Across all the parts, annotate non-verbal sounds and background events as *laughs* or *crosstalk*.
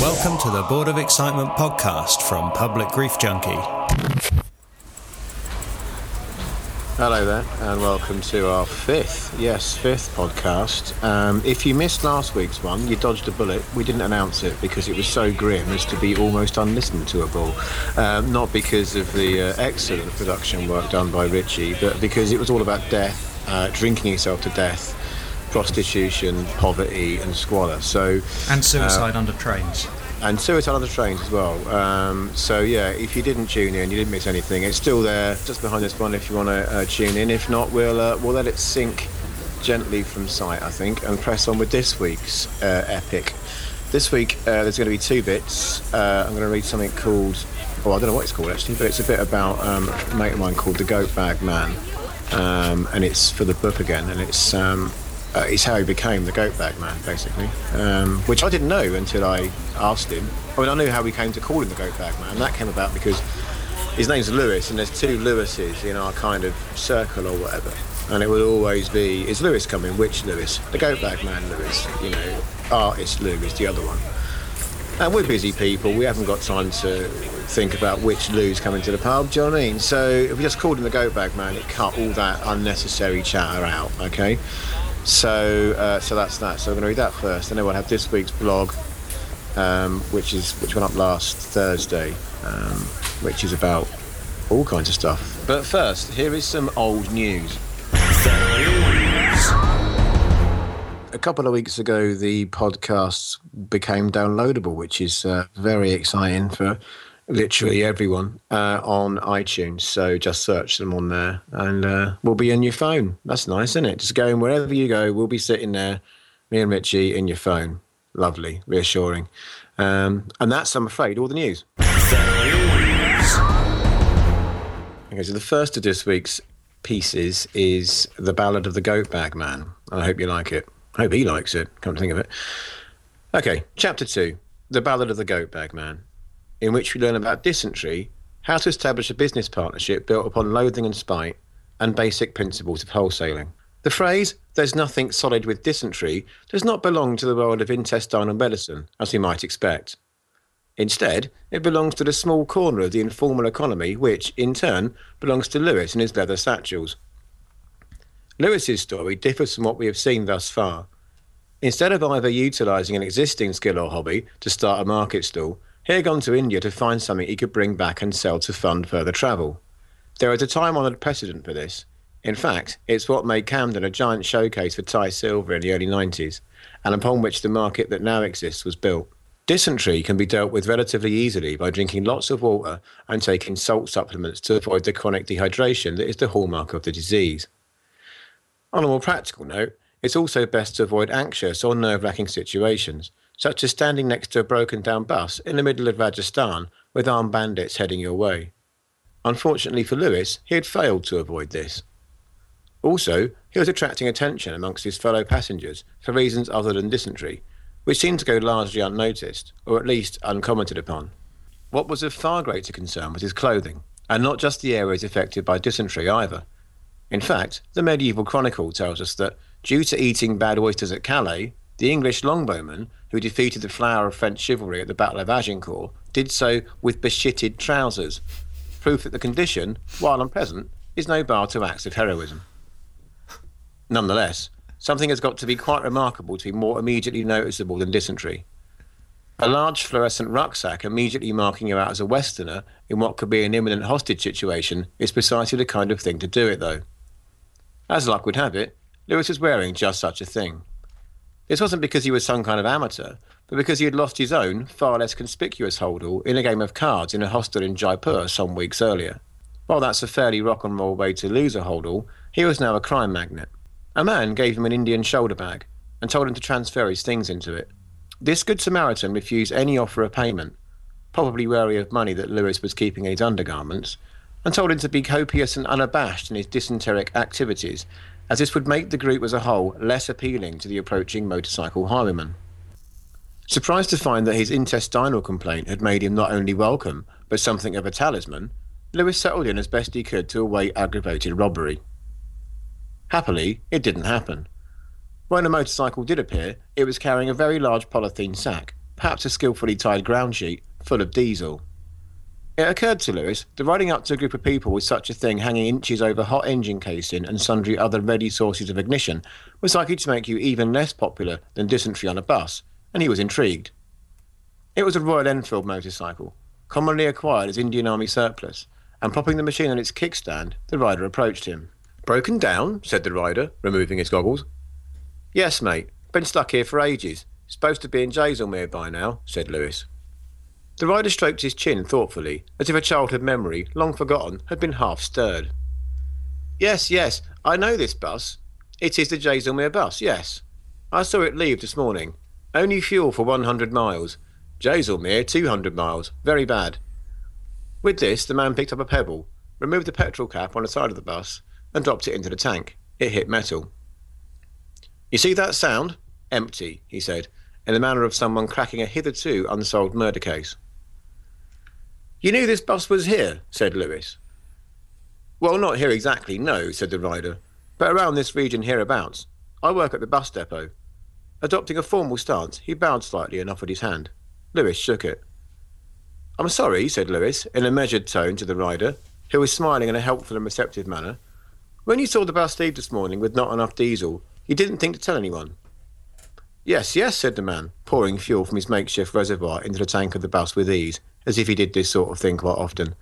Welcome to the Board of Excitement podcast from Public Grief Junkie. Hello there, and welcome to our fifth, yes, fifth podcast. Um, if you missed last week's one, you dodged a bullet. We didn't announce it because it was so grim as to be almost unlistened to a ball. Um, not because of the uh, excellent production work done by Richie, but because it was all about death, uh, drinking yourself to death, prostitution, poverty, and squalor. So And suicide under trains. and suicide under trains as well. Um, so yeah, if you didn't tune in, you didn't miss anything. It's still there, just behind this one. If you want to uh, tune in, if not, we'll uh, we'll let it sink gently from sight, I think, and press on with this week's uh, epic. This week uh, there's going to be two bits. Uh, I'm going to read something called, well, I don't know what it's called actually, but it's a bit about um, a mate of mine called the Goat Bag Man, um, and it's for the book again, and it's. Um, uh, it's how he became the goat bag man, basically, um, which I didn't know until I asked him. I mean, I knew how we came to call him the goat bag man. And that came about because his name's Lewis, and there's two Lewises in our kind of circle or whatever. And it would always be, is Lewis coming? Which Lewis? The goat bag man Lewis, you know, artist Lewis, the other one. And we're busy people. We haven't got time to think about which Lou's coming to the pub. Do you know what I mean? So if we just called him the goat bag man, it cut all that unnecessary chatter out. Okay. So uh, so that's that. So I'm going to read that first, and then we'll have this week's blog, um, which is which went up last Thursday, um, which is about all kinds of stuff. But first, here is some old news. A couple of weeks ago, the podcasts became downloadable, which is uh, very exciting for literally everyone uh, on iTunes. So just search them on there, and uh, we'll be in your phone. That's nice, isn't it? Just going wherever you go, we'll be sitting there, me and Richie, in your phone. Lovely, reassuring. Um, and that's, I'm afraid, all the news. Okay, so the first of this week's pieces is The Ballad of the Goat Bag Man. I hope you like it. I hope he likes it, come to think of it. Okay, chapter two The Ballad of the Goat Bag Man, in which we learn about dysentery, how to establish a business partnership built upon loathing and spite, and basic principles of wholesaling. The phrase, there's nothing solid with dysentery, does not belong to the world of intestinal medicine, as we might expect. Instead, it belongs to the small corner of the informal economy, which, in turn, belongs to Lewis and his leather satchels. Lewis's story differs from what we have seen thus far. Instead of either utilising an existing skill or hobby to start a market stall, he had gone to India to find something he could bring back and sell to fund further travel. There is a time honoured precedent for this. In fact, it's what made Camden a giant showcase for Thai silver in the early 90s, and upon which the market that now exists was built. Dysentery can be dealt with relatively easily by drinking lots of water and taking salt supplements to avoid the chronic dehydration that is the hallmark of the disease. On a more practical note, it's also best to avoid anxious or nerve wracking situations, such as standing next to a broken down bus in the middle of Rajasthan with armed bandits heading your way. Unfortunately for Lewis, he had failed to avoid this. Also, he was attracting attention amongst his fellow passengers for reasons other than dysentery, which seemed to go largely unnoticed, or at least uncommented upon. What was of far greater concern was his clothing, and not just the areas affected by dysentery either. In fact, the medieval chronicle tells us that, due to eating bad oysters at Calais, the English longbowmen, who defeated the flower of French chivalry at the Battle of Agincourt, did so with beshitted trousers, proof that the condition, while unpleasant, is no bar to acts of heroism. Nonetheless, something has got to be quite remarkable to be more immediately noticeable than dysentery. A large fluorescent rucksack immediately marking you out as a Westerner in what could be an imminent hostage situation is precisely the kind of thing to do it, though. As luck would have it, Lewis was wearing just such a thing. This wasn't because he was some kind of amateur, but because he had lost his own, far less conspicuous holdall in a game of cards in a hostel in Jaipur some weeks earlier. While that's a fairly rock and roll way to lose a holdall, he was now a crime magnet. A man gave him an Indian shoulder bag and told him to transfer his things into it. This Good Samaritan refused any offer of payment, probably wary of money that Lewis was keeping in his undergarments, and told him to be copious and unabashed in his dysenteric activities, as this would make the group as a whole less appealing to the approaching motorcycle highwayman. Surprised to find that his intestinal complaint had made him not only welcome, but something of a talisman, Lewis settled in as best he could to await aggravated robbery. Happily, it didn't happen. When a motorcycle did appear, it was carrying a very large polythene sack, perhaps a skillfully tied ground sheet, full of diesel. It occurred to Lewis that riding up to a group of people with such a thing hanging inches over hot engine casing and sundry other ready sources of ignition was likely to make you even less popular than dysentery on a bus, and he was intrigued. It was a Royal Enfield motorcycle, commonly acquired as Indian Army surplus, and propping the machine on its kickstand, the rider approached him. Broken down? said the rider, removing his goggles. Yes, mate. Been stuck here for ages. Supposed to be in Jaisalmer by now, said Lewis. The rider stroked his chin thoughtfully, as if a childhood memory, long forgotten, had been half stirred. Yes, yes, I know this bus. It is the Jaisalmer bus, yes. I saw it leave this morning. Only fuel for 100 miles. Jaisalmer, 200 miles. Very bad. With this, the man picked up a pebble, removed the petrol cap on the side of the bus, and dropped it into the tank. It hit metal. You see that sound? Empty, he said, in the manner of someone cracking a hitherto unsolved murder case. You knew this bus was here, said Lewis. Well, not here exactly, no, said the rider, but around this region hereabouts. I work at the bus depot. Adopting a formal stance, he bowed slightly and offered his hand. Lewis shook it. I'm sorry, said Lewis, in a measured tone to the rider, who was smiling in a helpful and receptive manner. When you saw the bus leave this morning with not enough diesel, you didn't think to tell anyone. Yes, yes, said the man, pouring fuel from his makeshift reservoir into the tank of the bus with ease, as if he did this sort of thing quite often.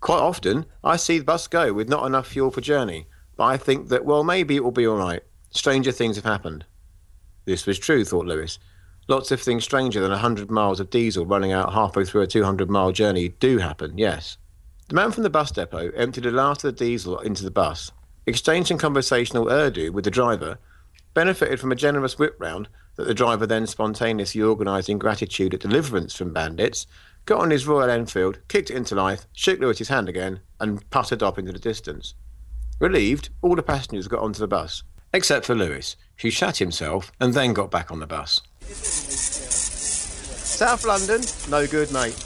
Quite often, I see the bus go with not enough fuel for journey, but I think that, well, maybe it will be all right. Stranger things have happened. This was true, thought Lewis. Lots of things stranger than a hundred miles of diesel running out halfway through a 200 mile journey do happen, yes. The man from the bus depot emptied the last of the diesel into the bus, exchanged some conversational Urdu with the driver, benefited from a generous whip round that the driver then spontaneously organised in gratitude at deliverance from bandits, got on his Royal Enfield, kicked it into life, shook Lewis's hand again, and puttered off into the distance. Relieved, all the passengers got onto the bus, except for Lewis, who shat himself and then got back on the bus. South London, no good, mate.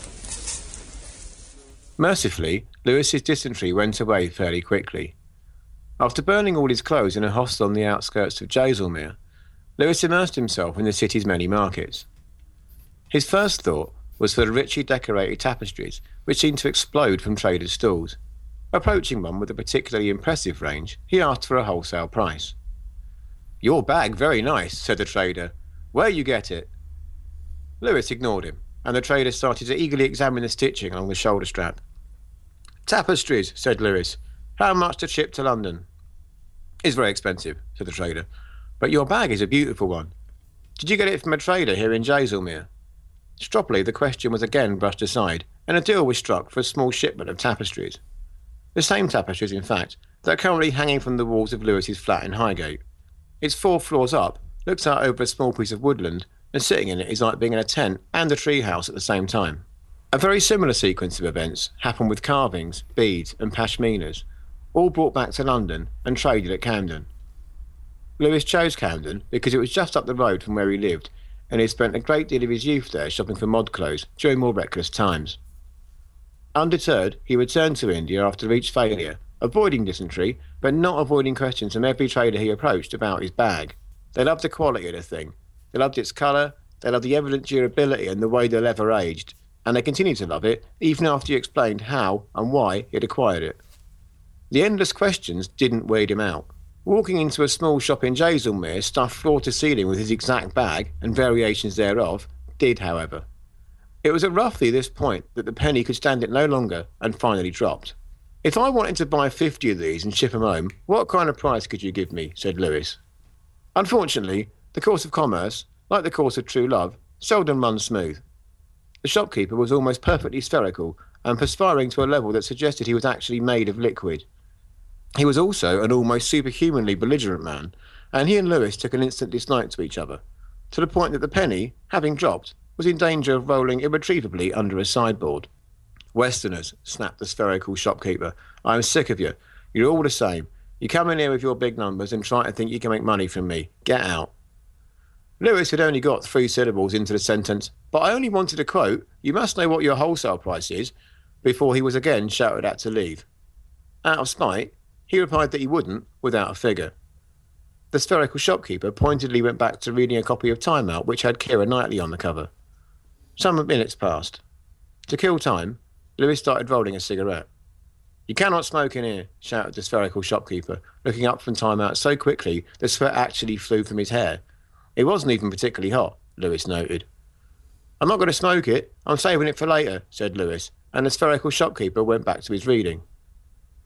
Mercifully, Lewis's dysentery went away fairly quickly. After burning all his clothes in a hostel on the outskirts of Jaisalmer, Lewis immersed himself in the city's many markets. His first thought was for the richly decorated tapestries which seemed to explode from traders' stalls. Approaching one with a particularly impressive range, he asked for a wholesale price. Your bag very nice, said the trader. Where you get it? Lewis ignored him, and the trader started to eagerly examine the stitching along the shoulder strap. Tapestries, said Lewis. How much to ship to London? It's very expensive, said the trader. But your bag is a beautiful one. Did you get it from a trader here in Jaisalmer? Stroppily, the question was again brushed aside, and a deal was struck for a small shipment of tapestries. The same tapestries, in fact, that are currently hanging from the walls of Lewis's flat in Highgate. It's four floors up, looks out over a small piece of woodland, and sitting in it is like being in a tent and a tree house at the same time. A very similar sequence of events happened with carvings, beads, and pashminas, all brought back to London and traded at Camden. Lewis chose Camden because it was just up the road from where he lived and he spent a great deal of his youth there shopping for mod clothes during more reckless times. Undeterred, he returned to India after each failure, avoiding dysentery, but not avoiding questions from every trader he approached about his bag. They loved the quality of the thing. They loved its colour, they loved the evident durability and the way the leather aged, and they continued to love it even after you explained how and why he had acquired it. The endless questions didn't weed him out. Walking into a small shop in Jaisalmer, stuffed floor to ceiling with his exact bag and variations thereof, did, however. It was at roughly this point that the penny could stand it no longer and finally dropped. If I wanted to buy 50 of these and ship ship 'em home, what kind of price could you give me? said Lewis. Unfortunately, the course of commerce, like the course of true love, seldom runs smooth. The shopkeeper was almost perfectly spherical and perspiring to a level that suggested he was actually made of liquid. He was also an almost superhumanly belligerent man, and he and Lewis took an instant dislike to each other, to the point that the penny, having dropped, was in danger of rolling irretrievably under a sideboard. Westerners, snapped the spherical shopkeeper, I am sick of you. You're all the same. You come in here with your big numbers and try to think you can make money from me. Get out. Lewis had only got three syllables into the sentence, but I only wanted to quote, You must know what your wholesale price is, before he was again shouted at to leave. Out of spite, he replied that he wouldn't without a figure. The spherical shopkeeper pointedly went back to reading a copy of Time Out, which had Keira Knightley on the cover. Some minutes passed. To kill time, Lewis started rolling a cigarette. You cannot smoke in here, shouted the spherical shopkeeper, looking up from time out so quickly the sweat actually flew from his hair. It wasn't even particularly hot, Lewis noted. I'm not going to smoke it. I'm saving it for later, said Lewis, and the spherical shopkeeper went back to his reading.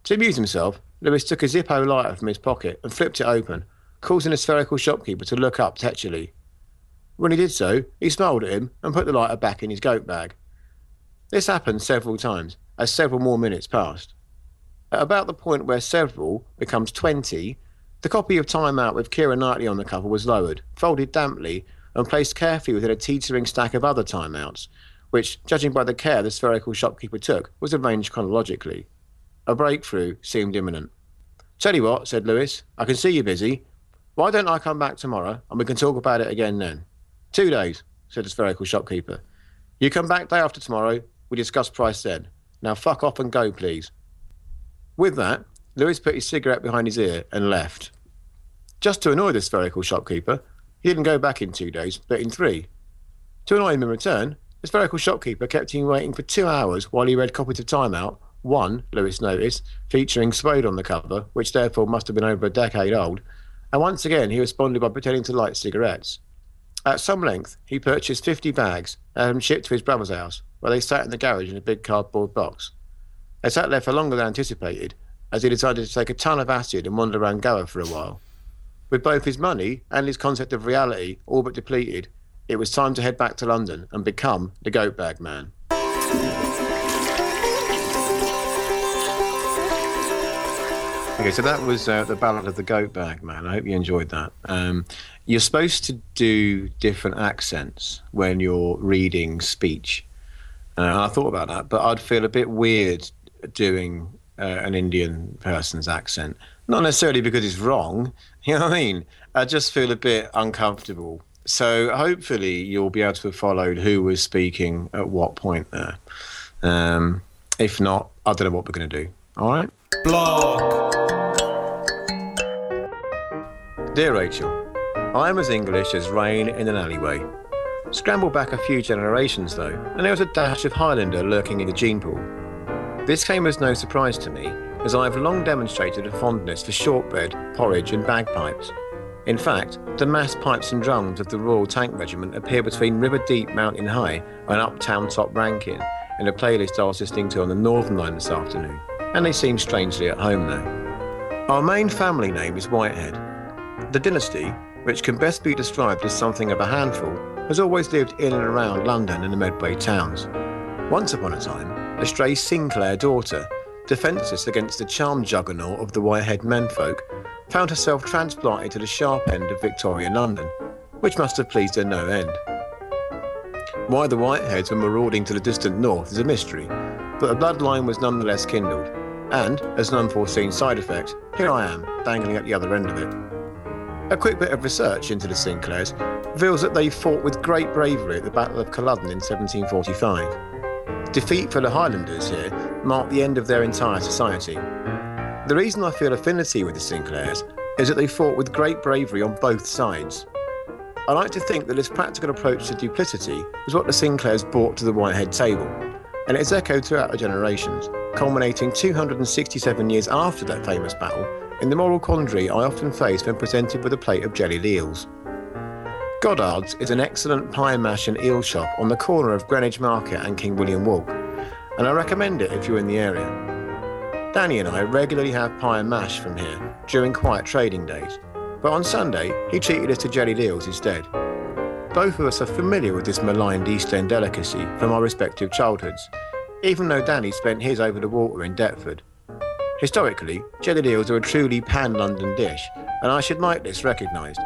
To amuse himself, Lewis took a Zippo lighter from his pocket and flipped it open, causing the spherical shopkeeper to look up tetchily. When he did so, he smiled at him and put the lighter back in his goat bag. This happened several times, as several more minutes passed. At about the point where several becomes 20, the copy of Time Out with Keira Knightley on the cover was lowered, folded damply, and placed carefully within a teetering stack of other Time Outs, which, judging by the care the spherical shopkeeper took, was arranged chronologically. A breakthrough seemed imminent. Tell you what, said Lewis, I can see you're busy. Why don't I come back tomorrow and we can talk about it again then? Two days, said the spherical shopkeeper. You come back day after tomorrow we discuss price then. Now fuck off and go, please. With that, Lewis put his cigarette behind his ear and left. Just to annoy the spherical shopkeeper, he didn't go back in two days, but in three. To annoy him in return, the spherical shopkeeper kept him waiting for two hours while he read copies of Time Out, one, Lewis noticed, featuring Spade on the cover, which therefore must have been over a decade old, and once again he responded by pretending to light cigarettes. At some length, he purchased 50 bags and shipped to his brother's house, where they sat in the garage in a big cardboard box. They sat there for longer than anticipated, as he decided to take a ton of acid and wander around Goa for a while. With both his money and his concept of reality all but depleted, it was time to head back to London and become the goat bag man. Okay, so that was uh, the Ballad of the Goat Bag Man. I hope you enjoyed that. Um, you're supposed to do different accents when you're reading speech. Uh, I thought about that, but I'd feel a bit weird doing uh, an Indian person's accent. Not necessarily because it's wrong, *laughs* you know what I mean? I just feel a bit uncomfortable. So hopefully you'll be able to have followed who was speaking at what point there. Um, if not, I don't know what we're going to do. All right? Blog. Dear Rachel, I am as English as rain in an alleyway. Scramble back a few generations, though, and there was a dash of Highlander lurking in the gene pool. This came as no surprise to me, as I have long demonstrated a fondness for shortbread, porridge, and bagpipes. In fact, the mass pipes and drums of the Royal Tank Regiment appear between River Deep Mountain High and Uptown Top Rankin in a playlist I was listening to on the Northern Line this afternoon, and they seem strangely at home now. Our main family name is Whitehead. The dynasty, which can best be described as something of a handful, has always lived in and around London and the Medway towns. Once upon a time, a stray Sinclair daughter, defenceless against the charm juggernaut of the Whitehead menfolk, found herself transplanted to the sharp end of Victorian London, which must have pleased her no end. Why the Whiteheads were marauding to the distant north is a mystery, but a bloodline was nonetheless kindled, and, as an unforeseen side effect, here I am, dangling at the other end of it. A quick bit of research into the Sinclairs reveals that they fought with great bravery at the Battle of Culloden in 1745. Defeat for the Highlanders here marked the end of their entire society. The reason I feel affinity with the Sinclairs is that they fought with great bravery on both sides. I like to think that this practical approach to duplicity was what the Sinclairs brought to the Whitehead table, and it has echoed throughout the generations, culminating 267 years after that famous battle in the moral quandary I often face when presented with a plate of jellied eels. Goddard's is an excellent pie mash and eel shop on the corner of Greenwich Market and King William Walk, and I recommend it if you're in the area. Danny and I regularly have pie and mash from here during quiet trading days, but on Sunday he treated us to jellied eels instead. Both of us are familiar with this maligned East End delicacy from our respective childhoods, even though Danny spent his over the water in Deptford. Historically, jellied eels are a truly pan-London dish, and I should like this recognised.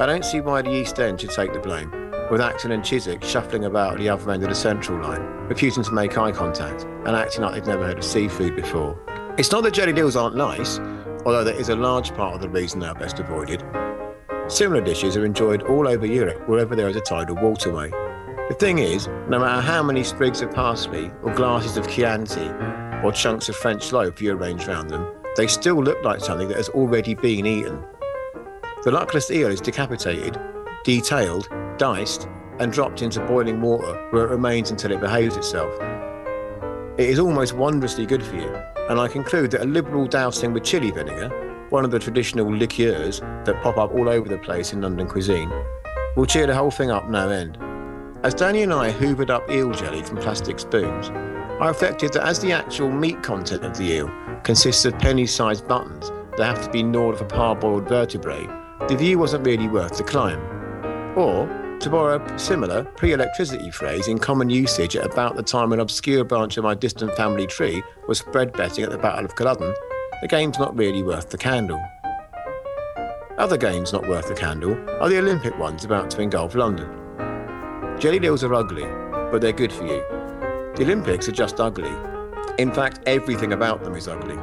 I don't see why the East End should take the blame, with Acton and Chiswick shuffling about at the other end of the central line, refusing to make eye contact and acting like they've never heard of seafood before. It's not that jellied eels aren't nice, although that is a large part of the reason they are best avoided. Similar dishes are enjoyed all over Europe wherever there is a tidal waterway. The thing is, no matter how many sprigs of parsley or glasses of Chianti or chunks of French loaf you arrange round them, they still look like something that has already been eaten. The luckless eel is decapitated, detailed, diced, and dropped into boiling water where it remains until it behaves itself. It is almost wondrously good for you, and I conclude that a liberal dousing with chili vinegar, one of the traditional liqueurs that pop up all over the place in London cuisine, will cheer the whole thing up no end. As Danny and I hoovered up eel jelly from plastic spoons, I reflected that as the actual meat content of the eel consists of penny sized buttons that have to be gnawed off a parboiled vertebrae, the view wasn't really worth the climb. Or, to borrow a similar pre electricity phrase in common usage at about the time an obscure branch of my distant family tree was spread betting at the Battle of Culloden, the game's not really worth the candle. Other games not worth the candle are the Olympic ones about to engulf London. Jellied eels are ugly, but they're good for you. The Olympics are just ugly. In fact, everything about them is ugly.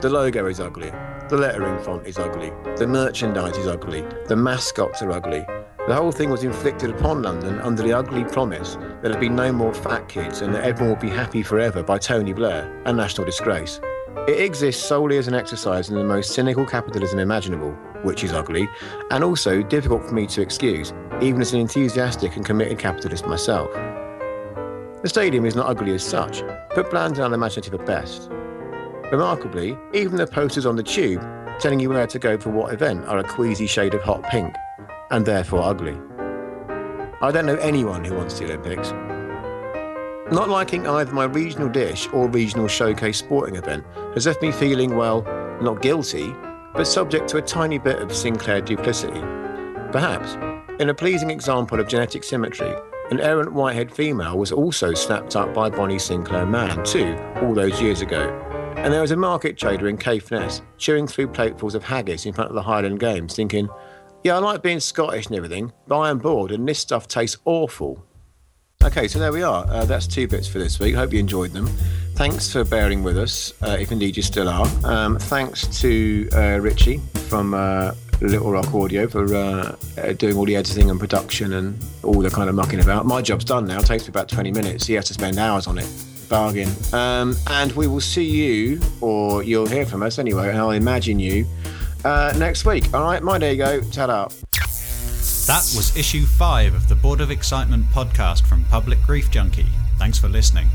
The logo is ugly. The lettering font is ugly. The merchandise is ugly. The mascots are ugly. The whole thing was inflicted upon London under the ugly promise that there'd be no more fat kids and that everyone would be happy forever by Tony Blair, a national disgrace. It exists solely as an exercise in the most cynical capitalism imaginable, which is ugly, and also difficult for me to excuse, even as an enthusiastic and committed capitalist myself. The stadium is not ugly as such, but bland and unimaginative at best. Remarkably, even the posters on the tube telling you where to go for what event are a queasy shade of hot pink, and therefore ugly. I don't know anyone who wants the Olympics. Not liking either my regional dish or regional showcase sporting event has left me feeling, well, not guilty, but subject to a tiny bit of Sinclair duplicity. Perhaps, in a pleasing example of genetic symmetry, an errant whitehead female was also snapped up by Bonnie Sinclair man, too, all those years ago. And there was a market trader in Caithness chewing through platefuls of haggis in front of the Highland Games, thinking, yeah, I like being Scottish and everything, but I am bored and this stuff tastes awful. Okay, so there we are. Uh, that's two bits for this week. Hope you enjoyed them. Thanks for bearing with us, uh, if indeed you still are. Um, thanks to uh, Richie from uh, Little Rock Audio for uh, uh, doing all the editing and production and all the kind of mucking about. My job's done now. It takes me about 20 minutes. He has to spend hours on it. Bargain. Um, and we will see you, or you'll hear from us anyway, and I'll imagine you next week. All right, my you go. Ta-da. That was issue 5 of the Board of Excitement podcast from Public Grief Junkie. Thanks for listening.